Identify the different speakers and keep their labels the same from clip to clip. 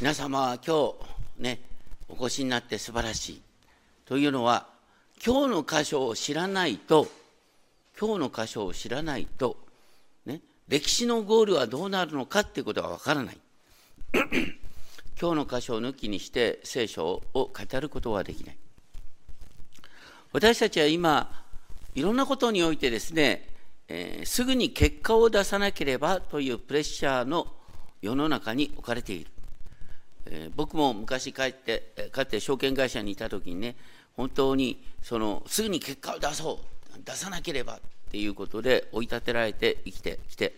Speaker 1: 皆様は今日ねお越しになって素晴らしいというのは今日の箇所を知らないと今日の箇所を知らないと、ね、歴史のゴールはどうなるのかっていうことがわからない。今日の箇所を抜きにして聖書を語ることはできない。私たちは今いろんなことにおいてですね、えー、すぐに結果を出さなければというプレッシャーの世の中に置かれている。えー、僕も昔帰ってかつて証券会社にいた時にね本当にそのすぐに結果を出そう出さなければっていうことで追い立てられて生きてきて。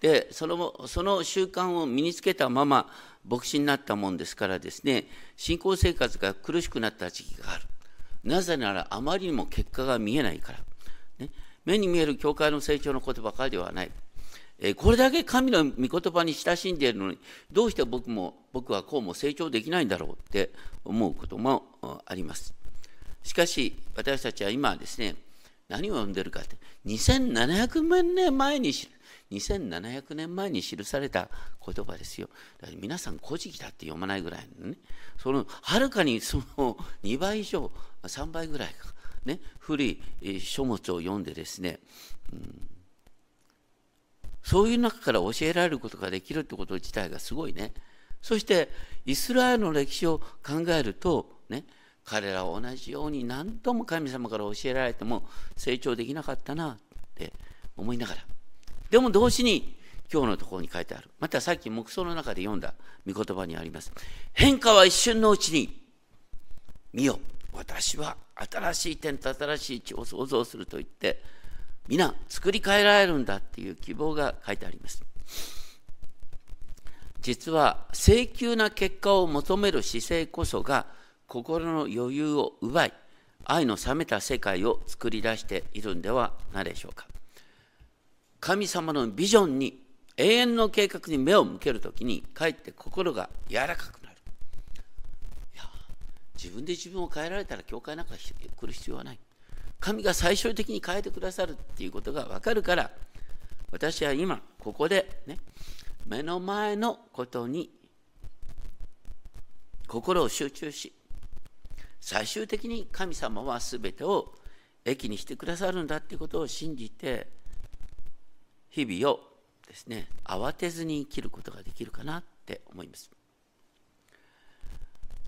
Speaker 1: でそのその習慣を身につけたまま牧師になったもんですからですね信仰生活が苦しくなった時期がある。なぜならあまりにも結果が見えないから、ね、目に見える教会の成長のことばかりではない。これだけ神の御言葉に親しんでいるのにどうして僕も僕はこうも成長できないんだろうって思うこともありますしかし私たちは今ですね何を読んでるかって2700年前に2700年前に記された言葉ですよ。だから皆さん古事記だって読まないぐらいのね、そのはるかにその2倍以上、3倍ぐらいか、ね、古い書物を読んでですね、うんそういう中から教えられることができるってこと自体がすごいね。そしてイスラエルの歴史を考えるとね彼らは同じように何度も神様から教えられても成長できなかったなって思いながら。でも同時に今日のところに書いてある。またさっき黙想の中で読んだ御言葉にあります。変化は一瞬のうちに見よ私は新しい点と新しい地を創造すると言って皆作り変えられるんだっていう希望が書いてあります。実は請求な結果を求める姿勢こそが心の余裕を奪い愛の冷めた世界を作り出しているんではないでしょうか。神様のビジョンに永遠の計画に目を向けるときにかえって心が柔らかくなる。いや自分で自分を変えられたら教会なんか来る必要はない。神が最終的に変えてくださるっていうことが分かるから私は今ここでね目の前のことに心を集中し最終的に神様は全てを益にしてくださるんだっていうことを信じて日々をですね慌てずに生きることができるかなって思います。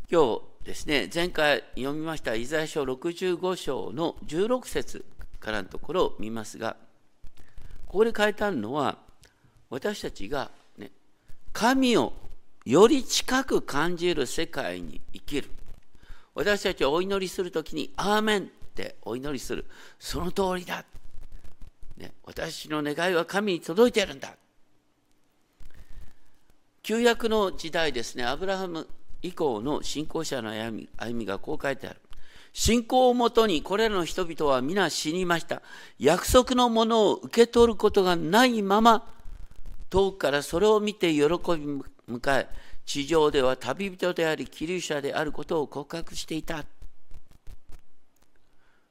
Speaker 1: 今日ですね、前回読みましたイザヤ書65章の16節からのところを見ますが、ここで書いてあるのは、私たちが、ね、神をより近く感じる世界に生きる。私たちはお祈りするときに、アーメンってお祈りする。その通りだ。ね、私の願いは神に届いているんだ。旧約の時代ですね、アブラハム以降の信仰者の歩みがこう書いてある。信仰をもとにこれらの人々は皆死にました。約束のものを受け取ることがないまま、遠くからそれを見て喜び迎え、地上では旅人であり、気流者であることを告白していた。い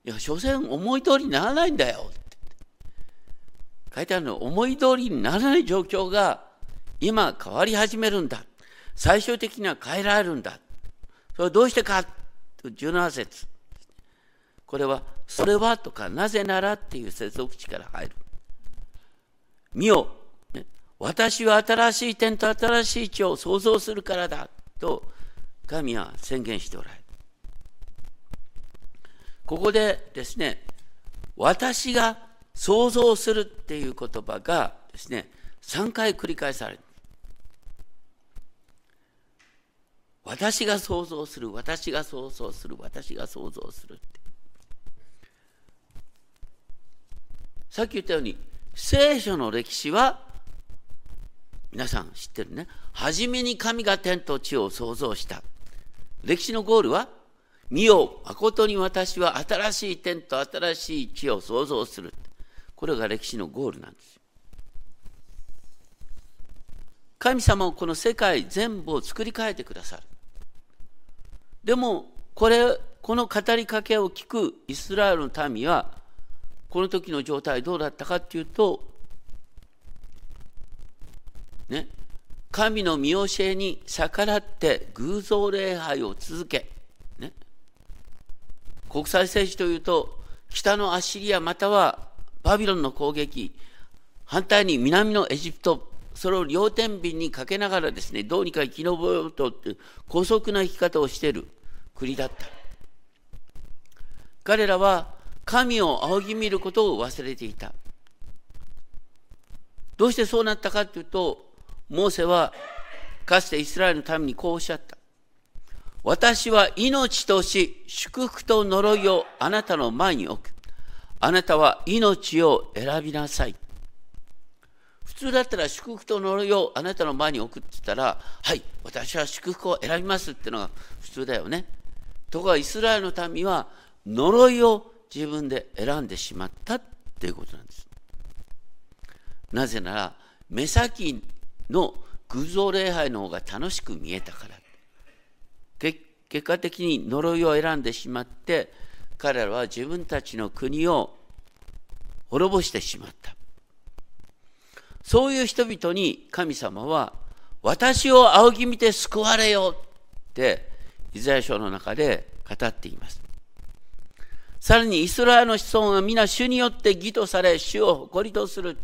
Speaker 1: や、所詮思い通りにならないんだよ。書いてあるの思い通りにならない状況が今変わり始めるんだ。最終的には変えられるんだ。それはどうしてか？17節これは、それはとか、なぜならっていう接続詞から入る。見よ、私は新しい点と新しい地を創造するからだと神は宣言しておられる。ここでですね、私が創造するっていう言葉がですね、3回繰り返される。私が想像する私が想像する私が想像するって。さっき言ったように聖書の歴史は皆さん知ってるね。初めに神が天と地を創造した。歴史のゴールは見よ誠に私は新しい天と新しい地を創造する。これが歴史のゴールなんです神様をこの世界全部を作り変えてくださる。でもこれこの語りかけを聞くイスラエルの民はこの時の状態どうだったかっていうとね神の見教えに逆らって偶像礼拝を続け、ね、国際政治というと北のアッシリアまたはバビロンの攻撃反対に南のエジプトそれを両天秤にかけながらですねどうにか生き延びようとって高速な生き方をしている。国だった。彼らは神を仰ぎ見ることを忘れていた。どうしてそうなったかというとモーセはかつてイスラエルのためにこうおっしゃった。私は命とし祝福と呪いをあなたの前に置く。あなたは命を選びなさい。普通だったら祝福と呪いをあなたの前に置くって言ったら、はい、私は祝福を選びますってのが普通だよね。ところがイスラエルの民は呪いを自分で選んでしまったっていうことなんです。なぜなら、目先の偶像礼拝の方が楽しく見えたから。結果的に呪いを選んでしまって、彼らは自分たちの国を滅ぼしてしまった。そういう人々に神様は、私を仰ぎ見て救われよってイザヤ書の中で語っています。さらにイスラエルの子孫は皆主によって義とされ、主を誇りとする。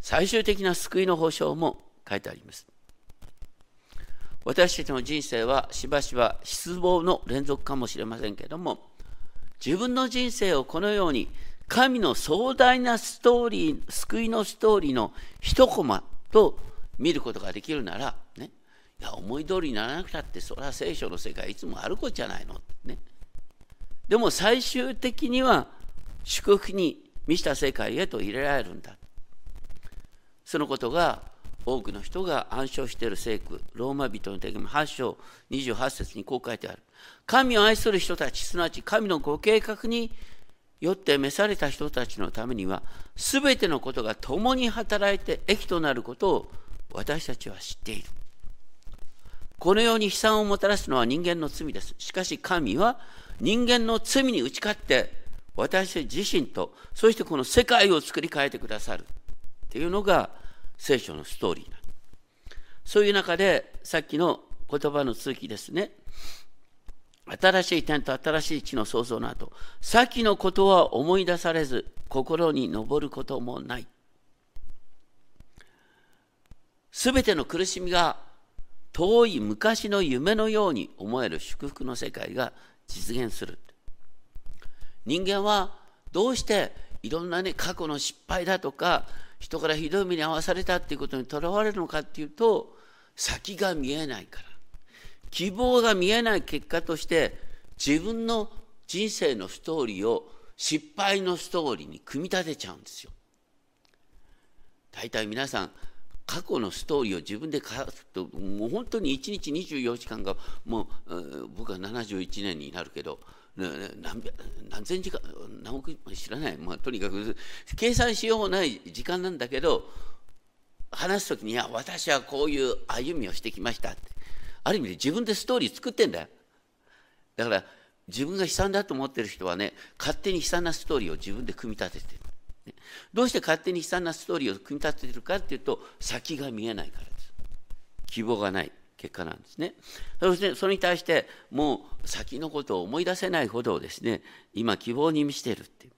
Speaker 1: 最終的な救いの保証も書いてあります。私たちの人生はしばしば失望の連続かもしれませんけれども、自分の人生をこのように神の壮大なストーリー、救いのストーリーの一コマと見ることができるなら、ね、いや思い通りにならなくたって、それは聖書の世界いつもあることじゃないの。ね、でも最終的には祝福に満ちた世界へと入れられるんだ。そのことが多くの人が暗唱している聖句、ローマ人の手紙8章28節にこう書いてある。神を愛する人たち、すなわち神のご計画によって召された人たちのためには、すべてのことが共に働いて益となることを私たちは知っている。このように悲惨をもたらすのは人間の罪です。しかし神は人間の罪に打ち勝って、私自身と、そしてこの世界を作り変えてくださる。っていうのが聖書のストーリーなそういう中で、さっきの言葉の続きですね。新しい点と新しい地の創造の後、先のことは思い出されず、心に昇ることもない。すべての苦しみが遠い昔の夢のように思える祝福の世界が実現する。人間はどうしていろんなね、過去の失敗だとか、人からひどい目に遭わされたっていうことにとらわれるのかっていうと、先が見えないから。希望が見えない結果として自分の人生のストーリーを失敗のストーリーに組み立てちゃうんですよ。大体皆さん過去のストーリーを自分で書くともう本当に1日24時間がもう僕は71年になるけど何何千時間何億知らない、まあ、とにかく計算しようもない時間なんだけど話す時に「いや私はこういう歩みをしてきました」って。ある意味で自分でストーリー作ってんだよ。だから自分が悲惨だと思ってる人はね勝手に悲惨なストーリーを自分で組み立ててる。どうして勝手に悲惨なストーリーを組み立てているかっていうと先が見えないからです。希望がない結果なんですね。そしてそれに対してもう先のことを思い出せないほどですね今希望に満ちているっていう。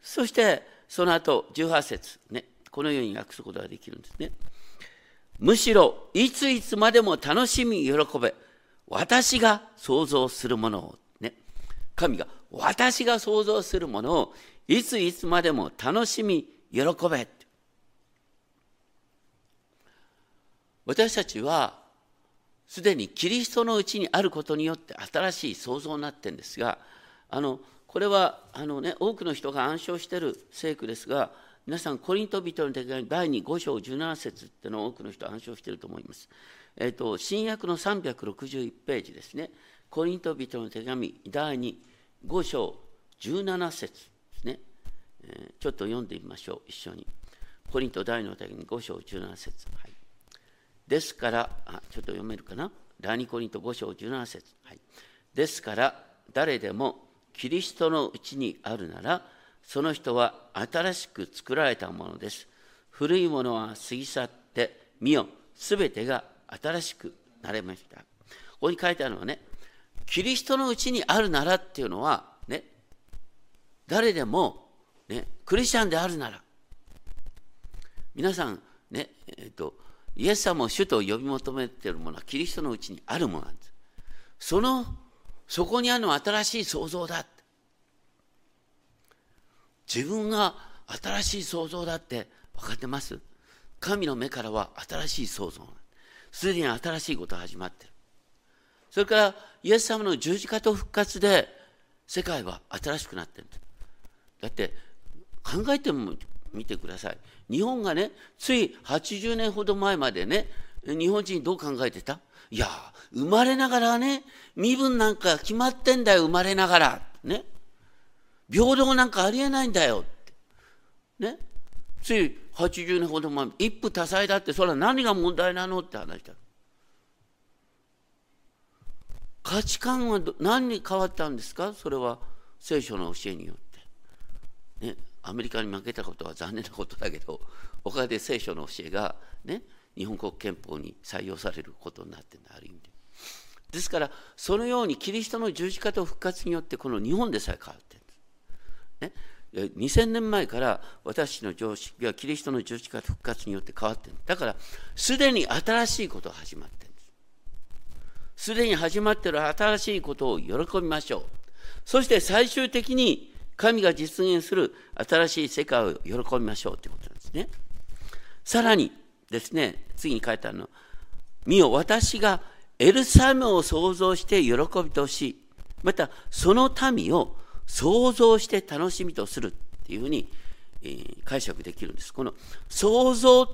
Speaker 1: そしてその後18節ねこのように訳すことができるんですね。むしろいついつまでも楽しみ喜べ私が想像するものをね。神が私が想像するものをいついつまでも楽しみ喜べ私たちはすでにキリストのうちにあることによって新しい創造になってるんですがあのこれはあの、ね、多くの人が暗唱している聖句ですが皆さん、コリント人の手紙第2、5章17節っていうのを多くの人暗唱していると思います。えっ、ー、と、新約の361ページですね。コリント人の手紙第2、5章17節、ちょっと読んでみましょう、一緒に。コリント第2の手紙5章17節、はい。ですから、あちょっと読めるかな？第2コリント5章17節、はい。ですから、誰でもキリストのうちにあるなら、その人は新しく作られたものです。古いものは過ぎ去って、見よ、すべてが新しくなれました。ここに書いてあるのはね、キリストのうちにあるならっていうのは、ね、誰でも、ね、クリスチャンであるなら、皆さん、ね、えっ、と、イエス様を主と呼び求めているものはキリストのうちにあるものなんです。その、そこにあるのは新しい創造だ。自分が新しい創造だって分かってます？神の目からは新しい創造すでに新しいことが始まってるそれからイエス様の十字架と復活で世界は新しくなってるだって考えてもみてください。日本がねつい80年ほど前までね日本人どう考えてた？いや生まれながらね身分なんか決まってんだよ生まれながら。ね。平等なんかありえないんだよね。つい80年ほど前一夫多妻だってそれは何が問題なのって話だ。価値観は何に変わったんですか？それは聖書の教えによって、ね、アメリカに負けたことは残念なことだけどおかげで聖書の教えが、ね、日本国憲法に採用されることになってるある意味で。ですからそのようにキリストの十字架と復活によってこの日本でさえ変わってるんです、ね、2000年前から私の常識はキリストの十字架と復活によって変わってるだ。からすでに新しいことが始まってるんですすでに始まっている新しいことを喜びましょう。そして最終的に神が実現する新しい世界を喜びましょうということなんですねさらにですね次に書いてあるの見よ私がエルサレムを創造して喜びとしまたその民を想像して楽しみとするっていうふうに、えー、解釈できるんです。この想像、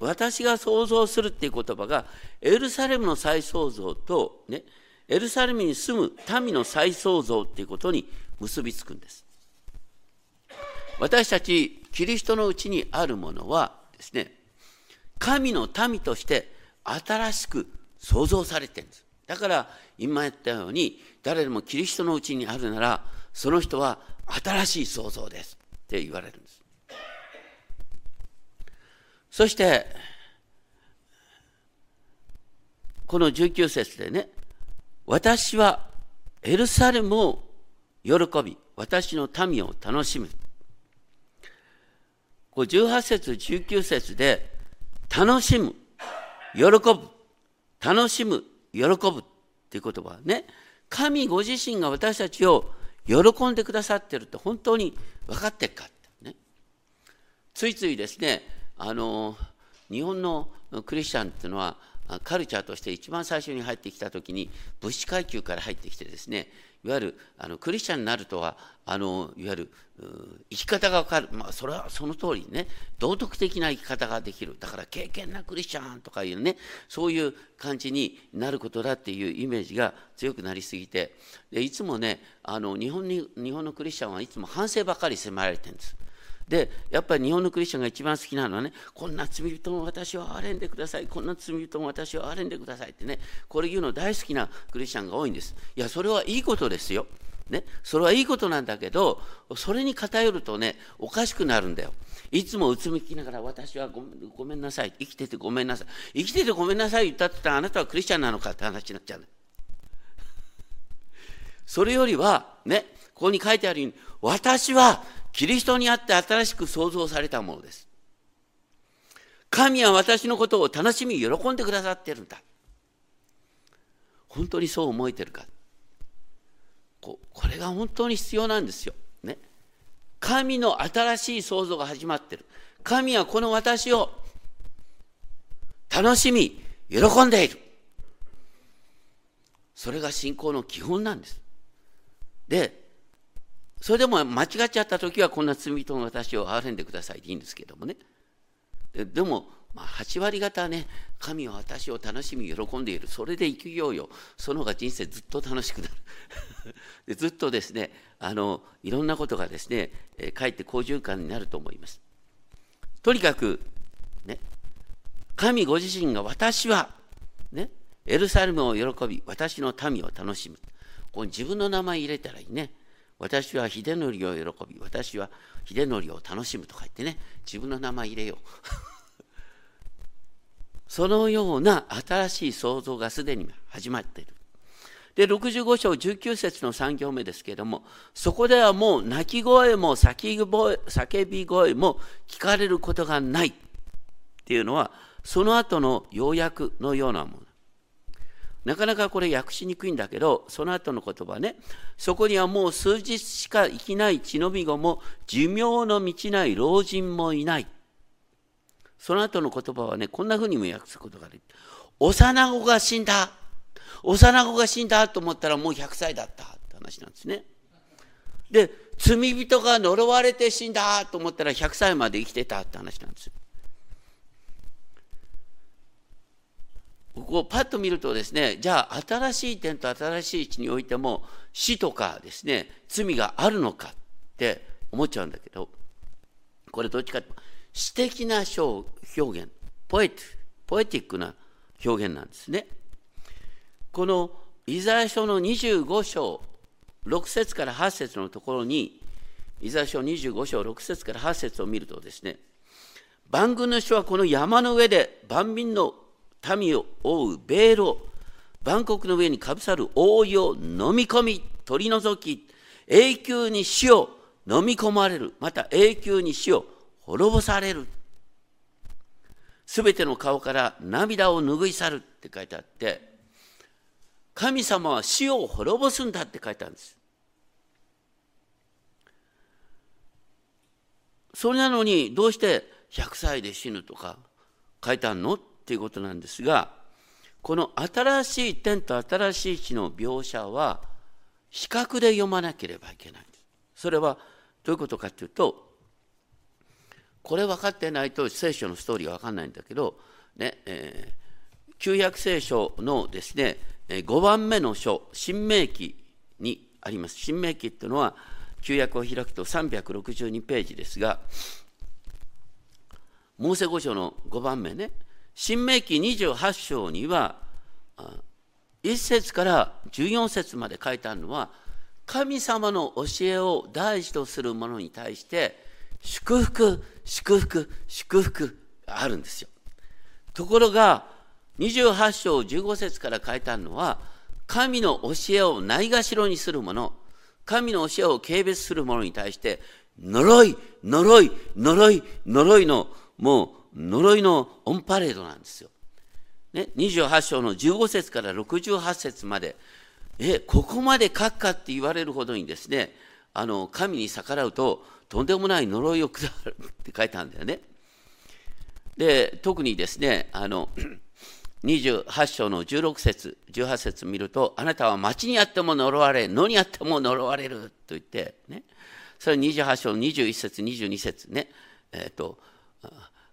Speaker 1: 私が想像するっていう言葉が、エルサレムの再創造と、ね、エルサレムに住む民の再創造っていうことに結びつくんです。私たちキリストのうちにあるものはですね、神の民として新しく創造されてるんです。だから今言ったように誰でもキリストのうちにあるならその人は新しい創造ですって言われるんです。そして、この19節でね、私はエルサレムを喜び、私の民を楽しむ。こう18節、19節で、楽しむ、喜ぶ、楽しむ、喜ぶっていう言葉はね、神ご自身が私たちを喜んでくださってるって本当に分かってっかって、ね、ついついですねあの日本のクリスチャンっていうのはカルチャーとして一番最初に入ってきた時に物資階級から入ってきてですねいわゆるあのクリスチャンになるとはあのいわゆる生き方が分かる、まあ、それはその通りね。道徳的な生き方ができる。だから敬虔なクリスチャンとかいうねそういう感じになることだっていうイメージが強くなりすぎて。でいつもねあの日本に日本のクリスチャンはいつも反省ばかり迫られてるんです。でやっぱり日本のクリスチャンが一番好きなのはねこんな罪人も私を憐れんでくださいこんな罪人も私を憐れんでくださいってねこれ言うの大好きなクリスチャンが多いんです。いやそれはいいことですよ。ね、それはいいことなんだけどそれに偏るとねおかしくなるんだよ。いつもうつむきながら私はごめんなさい生きててごめんなさい。生きててごめんなさい言ったってたらあなたはクリスチャンなのかって話になっちゃうそれよりはねここに書いてあるように私はキリストにあって新しく創造されたものです。神は私のことを楽しみ、喜んでくださってるんだ。本当にそう思えてるか。ここれが本当に必要なんですよ。ね。神の新しい創造が始まってる。神はこの私を楽しみ、喜んでいる。それが信仰の基本なんです。で、それでも間違っちゃった時はこんな罪人の私を憐れんでくださいでいいんですけどもね。ででも、まあ、8割方ね神は私を楽しみ喜んでいる。それで生きようよ。その方が人生ずっと楽しくなる。でずっとですねあのいろんなことがですね、え、かえって好循環になると思います。とにかくね神ご自身が私はねエルサレムを喜び私の民を楽しむ。ここに自分の名前入れたらいいね。私は秀則を喜び、私は秀則を楽しむとか言ってね、自分の名前入れよう。そのような新しい創造がすでに始まっている。で、65章19節の3行目ですけれども、そこではもう泣き声も叫び声も聞かれることがないっていうのは、その後の要約のようなもの。なかなかこれ訳しにくいんだけど、その後の言葉ね、そこにはもう数日しか生きない血のみ子も、寿命の満ちない老人もいない。その後の言葉はね、こんな風にも訳すことができる。幼子が死んだ。幼子が死んだと思ったらもう100歳だったって話なんですね。で、罪人が呪われて死んだと思ったら100歳まで生きてたって話なんですここをパッと見るとですね、じゃあ新しい点と新しい地においても死とかですね、罪があるのかって思っちゃうんだけど、これどっちかと詩的な表現、ポエテポエティックな表現なんですね。このイザヤ書の25章6節から8節のところに、イザヤ書25章6節から8節を見るとですね、万軍の主はこの山の上で万民の民を覆うベールを万国の上にかぶさる覆いを飲み込み取り除き永久に死を飲み込まれるまた永久に死を滅ぼされる。すべての顔から涙を拭い去るって書いてあって神様は死を滅ぼすんだって書いてあるんです。それなのにどうして100歳で死ぬとか書いてあるの？っていうことなんですがこの新しい天と新しい地の描写は比較で読まなければいけない。それはどういうことかというとこれ分かってないと聖書のストーリーが分かんないんだけど、ねえー、旧約聖書のですね5番目の書新明記にあります新明記っていうのは旧約を開くと362ページですがモーセ五書の5番目ね新明記28章には1節から14節まで書いてあるのは神様の教えを第一とする者に対して祝福祝福祝福があるんですよ。ところが28章15節から書いてあるのは神の教えをないがしろにする者神の教えを軽蔑する者に対して呪い呪い呪い呪いのもう呪いのオンパレードなんですよ。ね、28章の15節から68節まで、え、ここまで書くかって言われるほどにですね、あの、神に逆らうと、とんでもない呪いを下るって書いてあるんだよね。で、特にですね、あの、28章の16節18節見ると、あなたは町にあっても呪われ、野にあっても呪われると言って、ね、それ28章の21節22節ね、えっ、ー、と、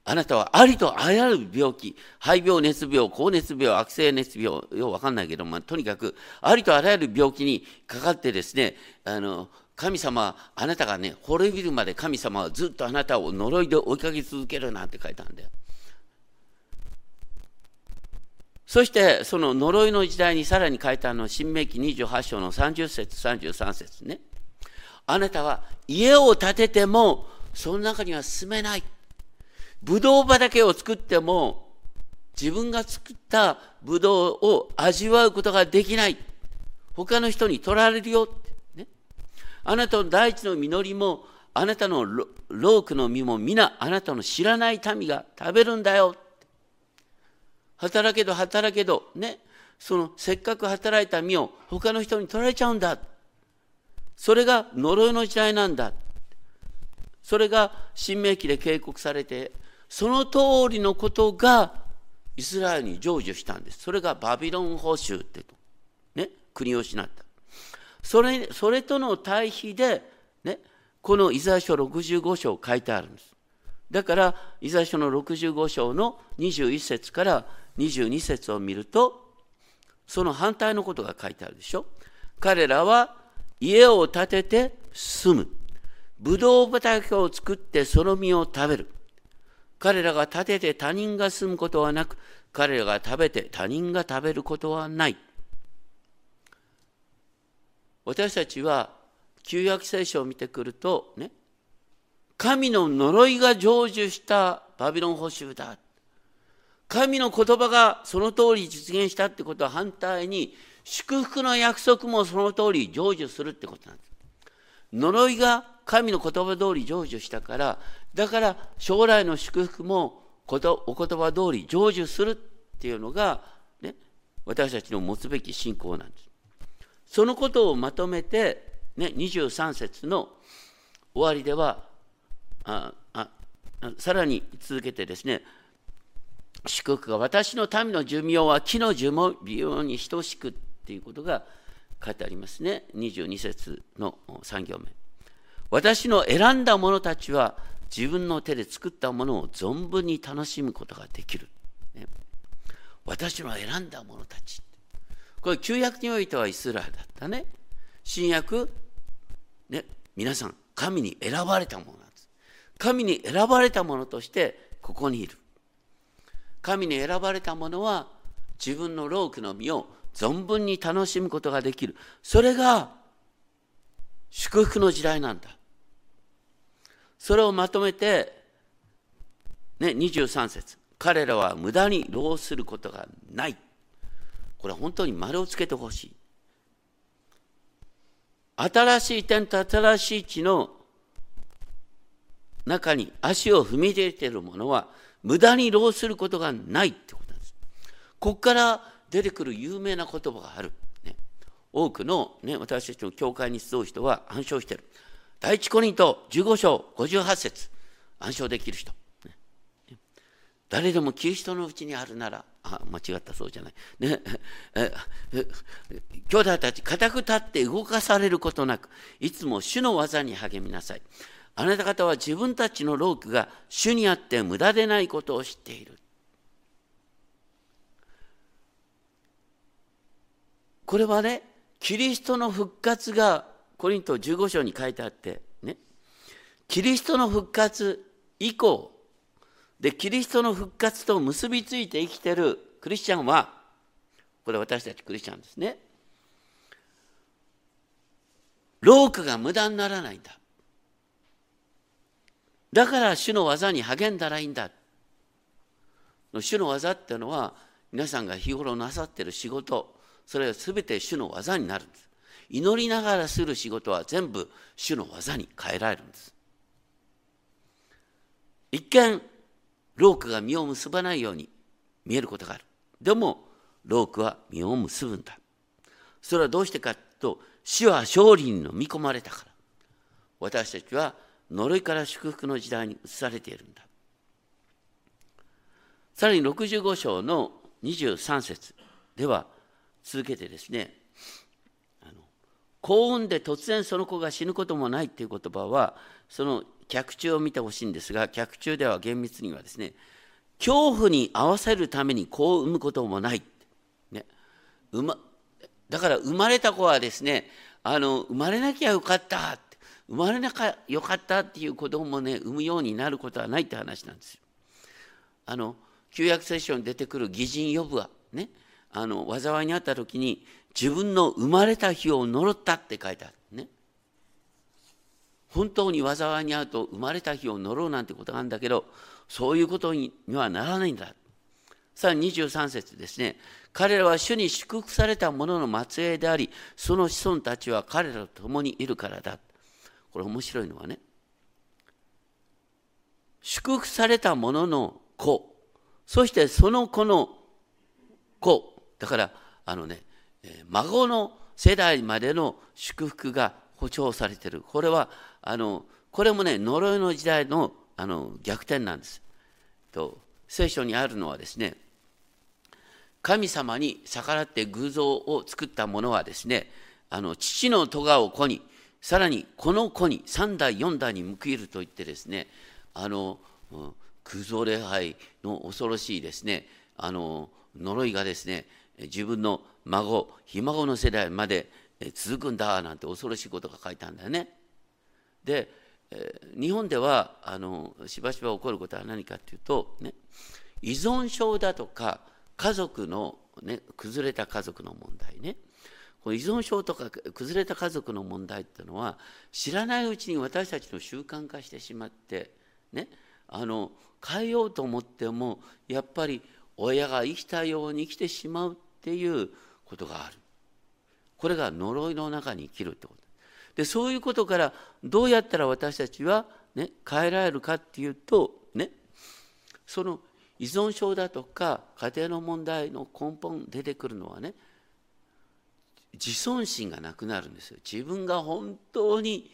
Speaker 1: あなたはありとあらゆる病気、肺病、熱病、高熱病、悪性熱病、ようわかんないけど、まあ、とにかく、ありとあらゆる病気にかかってですね、あの、神様、あなたがね、滅びるまで神様はずっとあなたを呪いで追いかけ続けるなんて書いたんだよ。そして、その呪いの時代にさらに書いたの、新明記28章の30節、33節ね。あなたは家を建てても、その中には住めない。ブドウ畑を作っても自分が作ったブドウを味わうことができない。他の人に取られるよって、ね。あなたの大地の実りも、あなたのロークの実も皆あなたの知らない民が食べるんだよ。働けど働けど、ね。そのせっかく働いた実を他の人に取られちゃうんだ。それが呪いの時代なんだ。それが新明記で警告されてその通りのことがイスラエルに成就したんです。それがバビロン保守ってと、ね、国を失った。それそれとの対比で、ね、このイザヤ書65章書いてあるんです。だから、イザヤ書の65章の21節から22節を見ると、その反対のことが書いてあるでしょ。彼らは家を建てて住む。ブドウ畑を作ってその実を食べる。彼らが立てて他人が住むことはなく、彼らが食べて他人が食べることはない。私たちは旧約聖書を見てくるとね、神の呪いが成就したバビロン捕囚だ。神の言葉がその通り実現したってことは反対に祝福の約束もその通り成就するってことなんです。呪いが神の言葉通り成就したからだから将来の祝福もお言葉通り成就するっていうのが、ね、私たちの持つべき信仰なんです。そのことをまとめて、ね、23節の終わりではああさらに続けてですね祝福が私の民の寿命は木の寿命に等しくっていうことが書いてありますね22節の3行目私の選んだ者たちは自分の手で作ったものを存分に楽しむことができる、ね、私の選んだ者たち。これ旧約においてはイスラエルだったね。新約ね皆さん神に選ばれたものなんです。神に選ばれたものとしてここにいる。神に選ばれた者は自分の労苦の身を存分に楽しむことができる。それが祝福の時代なんだ。それをまとめて、ね、23節彼らは無駄に労することがないこれは本当に丸をつけてほしい新しい点と新しい地の中に足を踏み入れている者は無駄に労することがないってことなんです。ここから出てくる有名な言葉がある。ね、多くの、ね、私たちの教会に集う人は暗唱してる。第一コリント15章58節暗唱できる人。誰でもキリストのうちにあるなら、あ、間違ったそうじゃない。ね、兄弟たち、固く立って動かされることなく、いつも主の技に励みなさい。あなた方は自分たちの労苦が主にあって無駄でないことを知っている。これはね、キリストの復活がコリント15章に書いてあって、ね、キリストの復活以降、で、キリストの復活と結びついて生きてるクリスチャンは、これ私たちクリスチャンですね。労苦が無駄にならないんだ。だから主の技に励んだらいいんだ。主の技っていうのは皆さんが日頃なさってる仕事それは全て主の技になるんです。祈りながらする仕事は全部主の技に変えられるんです。一見ロークが実を結ばないように見えることがある。でもロークは実を結ぶんだ。それはどうしてかと死は勝利にの見込まれたから。私たちは呪いから祝福の時代に移されているんだ。さらに65章の23節では続けてですね幸運で突然その子が死ぬこともないっていう言葉はその脚中を見てほしいんですが脚中では厳密にはですね恐怖に合わせるために子を産むこともない、ね。ま、だから生まれた子はですねあの生まれなきゃよかった生まれなきゃよかったっていう子供もね産むようになることはないって話なんですよ。あの旧約聖書に出てくる義人呼ぶはね。あの災いにあった時に自分の生まれた日を呪ったって書いてあるね。本当に災いに遭うと生まれた日を呪うなんてことがあるんだけどそういうことにはならないんだ。さあ23節ですね。彼らは主に祝福された者の末裔でありその子孫たちは彼らと共にいるからだ。これ面白いのはね祝福された者の子そしてその子の子だからあのね孫の世代までの祝福が保障されてるこれはあのこれもね呪いの時代のあの逆転なんです。と聖書にあるのはですね神様に逆らって偶像を作った者はですねあの父の咎を子にさらにこの子に3代4代に報いると言ってですねあの空想礼拝の恐ろしいですねあの呪いがですね自分の孫ひ孫の世代まで続くんだなんて恐ろしいことが書いたんだよね。で日本ではあのしばしば起こることは何かっていうと、ね、依存症だとか家族の、ね、崩れた家族の問題ねこの依存症とか崩れた家族の問題っていうのは知らないうちに私たちの習慣化してしまってねあの変えようと思ってもやっぱり親が生きたように生きてしまうっていうことがある。これが呪いの中に生きるってこと。でそういうことからどうやったら私たちは、ね、変えられるかっていうとねその依存症だとか家庭の問題の根本出てくるのはね自尊心がなくなるんですよ。自分が本当に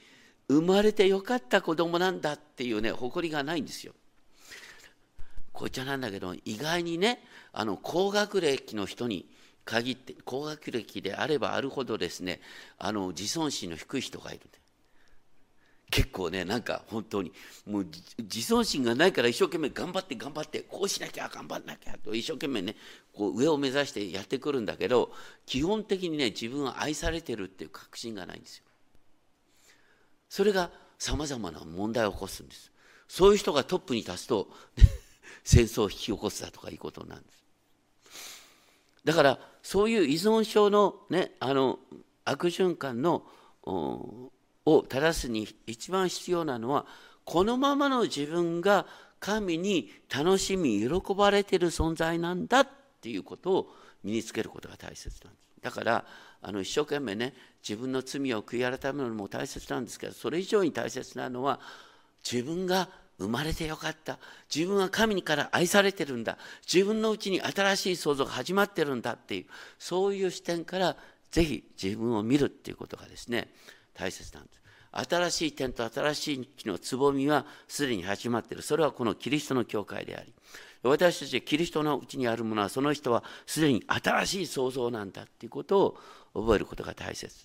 Speaker 1: 生まれてよかった子供なんだっていうね誇りがないんですよ。こいつなんだけど意外にねあの高学歴の人に限って高学歴であればあるほどですねあの自尊心の低い人がいる結構ねなんか本当にもう自尊心がないから一生懸命頑張って頑張ってこうしなきゃ頑張んなきゃと一生懸命ねこう上を目指してやってくるんだけど基本的にね自分は愛されてるっていう確信がないんですよ。それがさまざまな問題を起こすんです。そういう人がトップに立つと 戦争を引き起こすだとかいうことなんです。だからそういう依存症の,、ね、あの悪循環のを正すに一番必要なのはこのままの自分が神に楽しみ喜ばれてる存在なんだっていうことを身につけることが大切なんです。だからあの一生懸命ね自分の罪を悔い改めるのも大切なんですけどそれ以上に大切なのは自分が生まれてよかった。自分は神から愛されてるんだ。自分のうちに新しい創造が始まってるんだっていうそういう視点からぜひ自分を見るっていうことがですね大切なんです。新しい点と新しい木のつぼみはすでに始まっている。それはこのキリストの教会であり私たちキリストのうちにあるものはその人はすでに新しい創造なんだっていうことを覚えることが大切。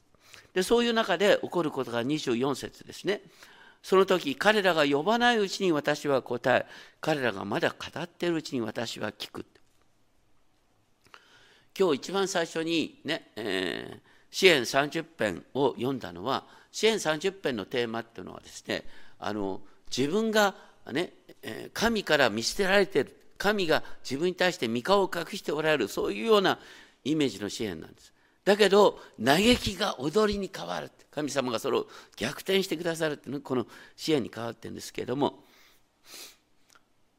Speaker 1: でそういう中で起こることが24節ですね。その時彼らが呼ばないうちに私は答え彼らがまだ語っているうちに私は聞く。今日一番最初にね、えー、支援30編を読んだのは支援30編のテーマっていうのはですねあの自分がね神から見捨てられてる神が自分に対して御顔を隠しておられるそういうようなイメージの支援なんです。だけど嘆きが踊りに変わる神様がそれを逆転してくださるっていうのがこの支援に変わってるんですけれども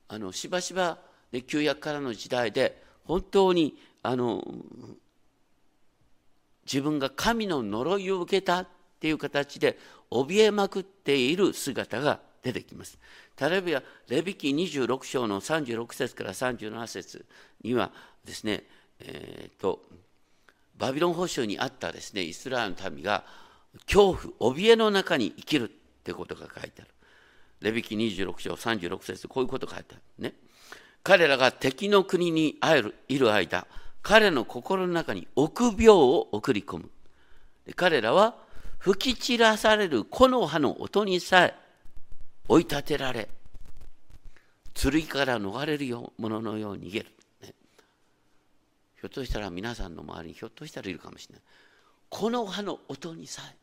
Speaker 1: あのしばしば、ね、旧約からの時代で本当にあの自分が神の呪いを受けたっていう形で怯えまくっている姿が出てきます。例えばレビキ26章の36節から37節にはですね、えーとバビロン保守にあったですねイスラエルの民が恐怖怯えの中に生きるってことが書いてある。レビキ26章36節こういうこと書いてあるね。彼らが敵の国に会えるいる間彼の心の中に臆病を送り込む。彼らは吹き散らされる木の葉の音にさえ追い立てられ剣から逃れるもののように逃げる。ひょっとしたら皆さんの周りにひょっとしたらいるかもしれない。この葉の音にさえ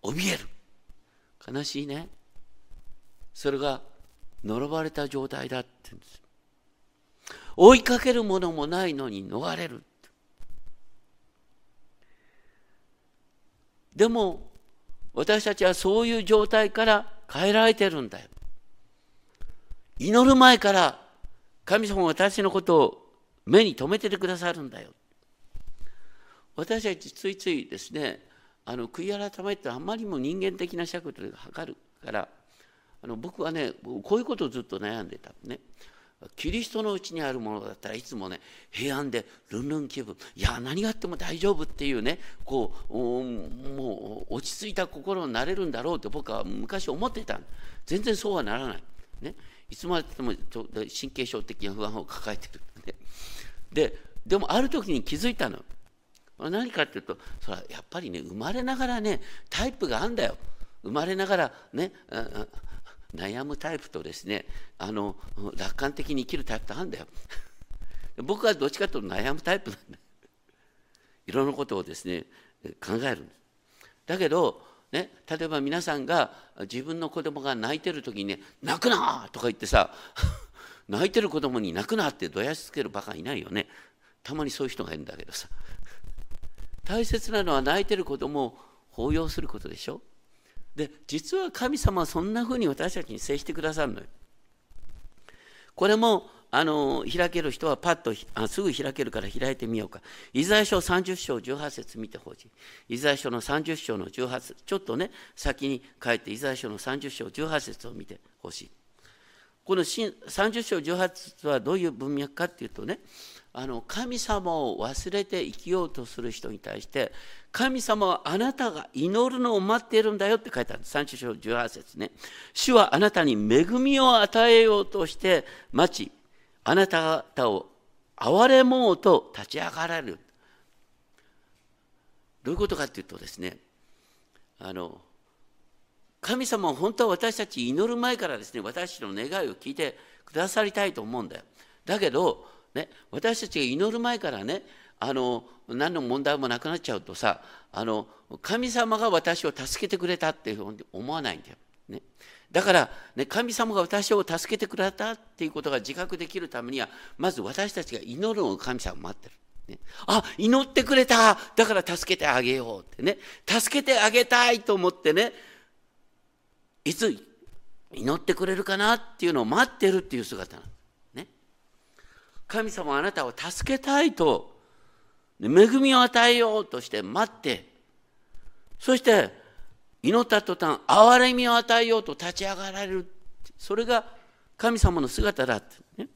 Speaker 1: 怯える。悲しいね。それが呪われた状態だって言うんです。追いかけるものもないのに逃れるでも私たちはそういう状態から変えられてるんだよ。祈る前から神様は私のことを目に留めててくださるんだよ。私たちついついですねあの悔い改めってあんまりにも人間的な尺度で測るからあの僕はねこういうことをずっと悩んでたね。キリストのうちにあるものだったらいつもね平安でルンルン気分。いや何があっても大丈夫っていうねこうもう落ち着いた心になれるんだろうって僕は昔思ってた全然そうはならない、ね、いつまでたっても神経症的な不安を抱えてる、ででもある時に気づいたの。何かっていうとそれはやっぱりね生まれながらねタイプがあるんだよ。生まれながらね悩むタイプとですねあの楽観的に生きるタイプとあるんだよ。僕はどっちかというと悩むタイプなんだ。いろんなことをですね考えるんですだけどね、例えば皆さんが自分の子供が泣いてる時にね「泣くな!」とか言ってさ泣いてる子供に泣くなってどやしつけるバカいないよねたまにそういう人がいるんだけどさ大切なのは泣いてる子供を抱擁することでしょで実は神様はそんなふうに私たちに接してくださるのよこれもあの開ける人はパッとあすぐ開けるから開いてみようか。イザヤ書30章18節見てほしい。イザヤ書の30章の18節ちょっとね、先に書いてイザヤ書の30章18節を見てほしい。この30章18節はどういう文脈かっていうとね、あの神様を忘れて生きようとする人に対して神様はあなたが祈るのを待っているんだよって書いてある。んです30章18節ね。主はあなたに恵みを与えようとして待ちあなた方を憐れもうと立ち上がられる。どういうことかっていうとですねあの神様は本当は私たち祈る前からですね私の願いを聞いてくださりたいと思うんだよ。だけどね、私たちが祈る前からねあの何の問題もなくなっちゃうとさあの神様が私を助けてくれたっていうふうに思わないんだよ。ね、だから、ね、神様が私を助けてくれたっていうことが自覚できるためにはまず私たちが祈るのを神様待ってる。ね、あ祈ってくれた。だから助けてあげようってね。助けてあげたいと思ってねいつ祈ってくれるかなっていうのを待ってるっていう姿なん神様あなたを助けたいと恵みを与えようとして待ってそして祈った途端憐れみを与えようと立ち上がられる。それが神様の姿だって、ね、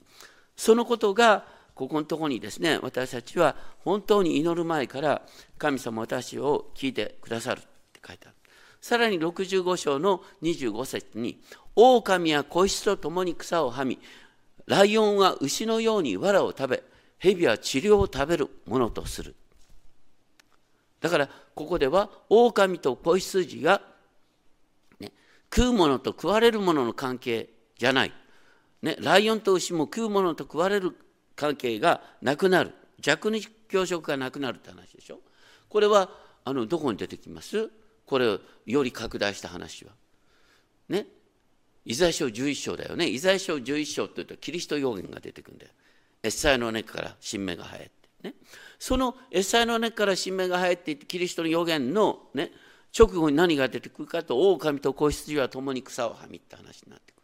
Speaker 1: そのことがここのとこにですね私たちは本当に祈る前から神様私を聞いてくださるって書いてある。さらに65章の25節に「狼は子羊と共に草をはみライオンは牛のように藁を食べ、蛇は治療を食べるものとする。だからここでは狼と子羊が、ね、食うものと食われるものの関係じゃない。ね、ライオンと牛も食うものと食われる関係がなくなる。弱肉強食がなくなるって話でしょ。これはあのどこに出てきます？これをより拡大した話は。ね、イザヤ書11章だよね。イザヤ書11章って言うとキリスト予言が出てくるんだよ。エッサイの根から新芽が生えて。ね、そのエッサイの根から新芽が生えていてキリストの予言の、ね、直後に何が出てくるかと狼と子羊は共に草をはみった話になってくる。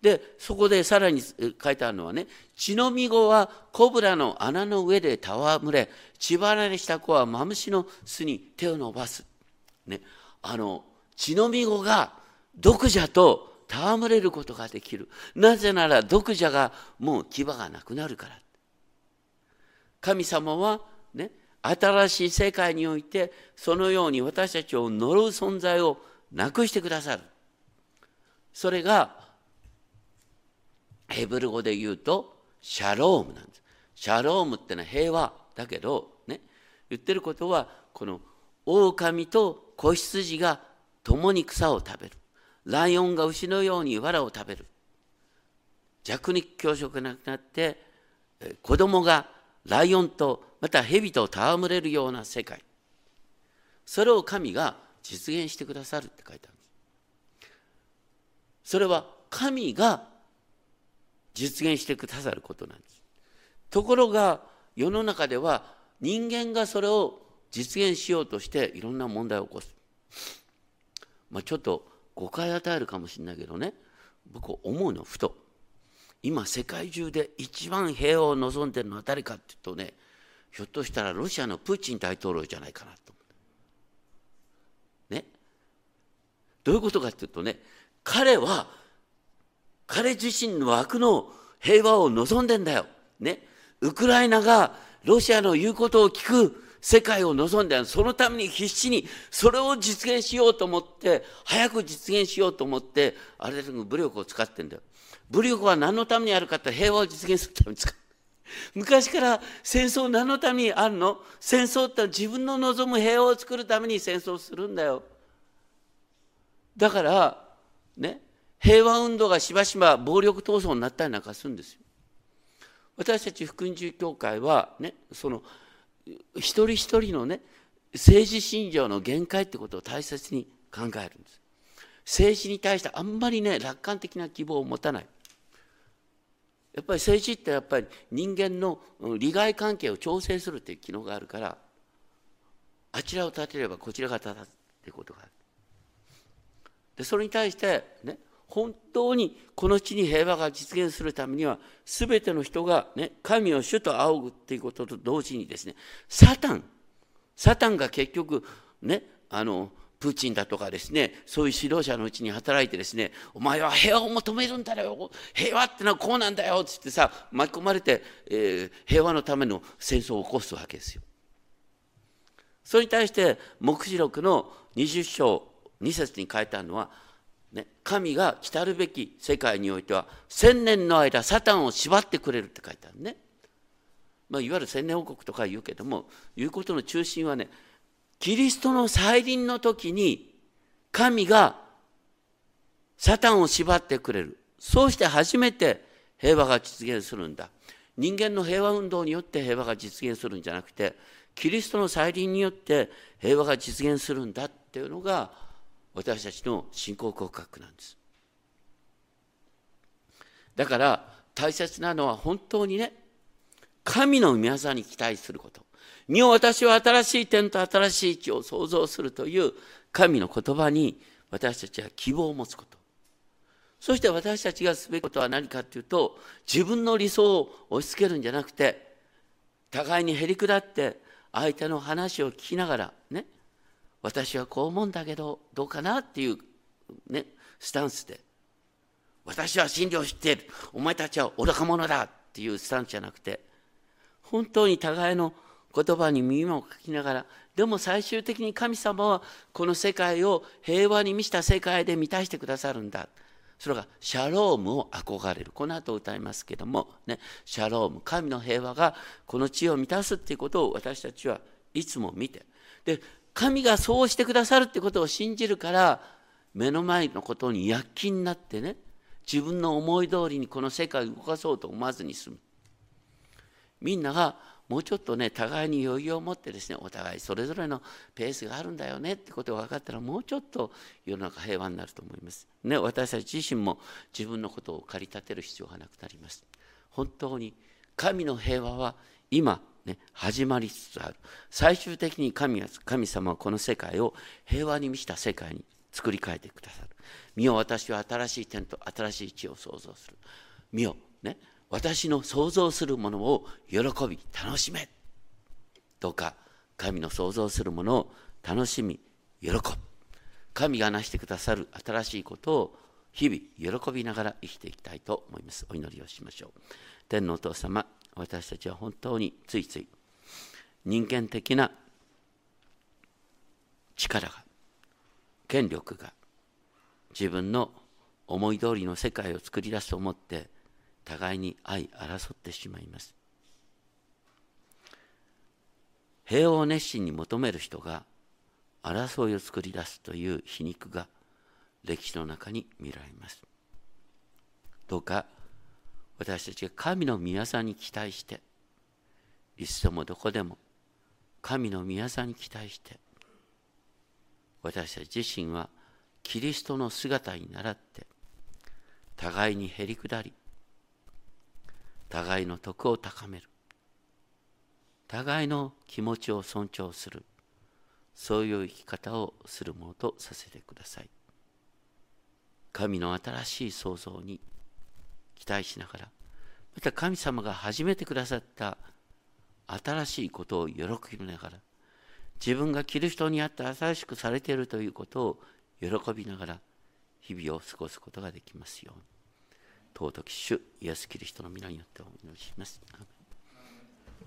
Speaker 1: でそこでさらに書いてあるのはね血のみ子はコブラの穴の上で戯れ血離れした子はマムシの巣に手を伸ばす。ね、あの血のみ子が毒蛇と戯れることができる。なぜなら毒蛇がもう牙がなくなるから。神様はね、新しい世界においてそのように私たちを呪う存在をなくしてくださる。それがヘブル語で言うとシャロームなんです。シャロームってのは平和だけどね言ってることはこの狼と子羊が共に草を食べる。ライオンが牛のように藁を食べる。弱肉強食がなくなって子供がライオンとまた蛇と戯れるような世界。それを神が実現してくださるって書いてあるんです。それは神が実現してくださることなんです。ところが世の中では人間がそれを実現しようとしていろんな問題を起こす、まあ、ちょっと誤解与えるかもしれないけどね。僕思うのふと。今世界中で一番平和を望んでるのは誰かっていうとねひょっとしたらロシアのプーチン大統領じゃないかなと思う。ね。どういうことかっていうとね彼は彼自身の枠の平和を望んでんだよ。ね。ウクライナがロシアの言うことを聞く世界を望んでそのために必死にそれを実現しようと思って早く実現しようと思ってあれだけ武力を使ってんだよ。武力は何のためにあるかって平和を実現するために使う昔から戦争何のためにあるの？戦争って自分の望む平和を作るために戦争するんだよ。だからね平和運動がしばしば暴力闘争になったりなんかするんですよ。私たち福音住教会はねその一人一人のね政治信条の限界ってことを大切に考えるんです。政治に対してあんまりね楽観的な希望を持たない。やっぱり政治ってやっぱり人間の利害関係を調整するっていう機能があるからあちらを立てればこちらが立つっていうことがある。でそれに対してね本当にこの地に平和が実現するためには全ての人が、ね、神を主と仰ぐっていうことと同時にですねサタンサタンが結局ねあのプーチンだとかですねそういう指導者のうちに働いてですねお前は平和を求めるんだよ平和ってのはこうなんだよっつってさ巻き込まれて、えー、平和のための戦争を起こすわけですよ。それに対して黙示録の20章2節に書いてあるのはね、神が来たるべき世界においては千年の間サタンを縛ってくれるって書いてあるね。まあ、いわゆる千年王国とか言うけども言うことの中心はねキリストの再臨の時に神がサタンを縛ってくれるそうして初めて平和が実現するんだ人間の平和運動によって平和が実現するんじゃなくてキリストの再臨によって平和が実現するんだっていうのが私たちの信仰告白なんです。だから大切なのは本当にね神の御業に期待すること。身を私は新しい点と新しい地を創造するという神の言葉に私たちは希望を持つこと。そして私たちがすべきことは何かというと自分の理想を押し付けるんじゃなくて互いにへり下って相手の話を聞きながらね私はこう思うんだけどどうかなっていうねスタンスで。私は真理を知っている。お前たちは愚か者だっていうスタンスじゃなくて本当に互いの言葉に耳をかきながらでも最終的に神様はこの世界を平和に満ちた世界で満たしてくださるんだ。それがシャロームを憧れる。この後歌いますけどもねシャローム。神の平和がこの地を満たすっていうことを私たちはいつも見て。で神がそうしてくださるってことを信じるから目の前のことに躍起になってね自分の思い通りにこの世界を動かそうと思わずに済むみんながもうちょっとね互いに余裕を持ってですねお互いそれぞれのペースがあるんだよねってことが分かったらもうちょっと世の中平和になると思います。ね私たち自身も自分のことを駆り立てる必要がなくなります。本当に神の平和は今ね、始まりつつある。最終的に神は神様はこの世界を平和に満ちた世界に作り変えてくださる。見よ私は新しい天と新しい地を創造する。見よ、ね、私の創造するものを喜び楽しめ。どうか神の創造するものを楽しみ喜ぶ。神がなしてくださる新しいことを日々喜びながら生きていきたいと思います。お祈りをしましょう。天のお父様私たちは本当についつい人間的な力が権力が自分の思い通りの世界を作り出すと思って互いに相争ってしまいます。平和を熱心に求める人が争いを作り出すという皮肉が歴史の中に見られます。どうか私たちが神の御業に期待していつでもどこでも神の御業に期待して私たち自身はキリストの姿に倣って互いにへり下り互いの徳を高める互いの気持ちを尊重するそういう生き方をするものとさせてください。神の新しい創造に期待しながらまた神様が始めてくださった新しいことを喜びながら自分が着る人にあって新しくされているということを喜びながら日々を過ごすことができますように尊き主イエス・キリストの皆によってお祈りします。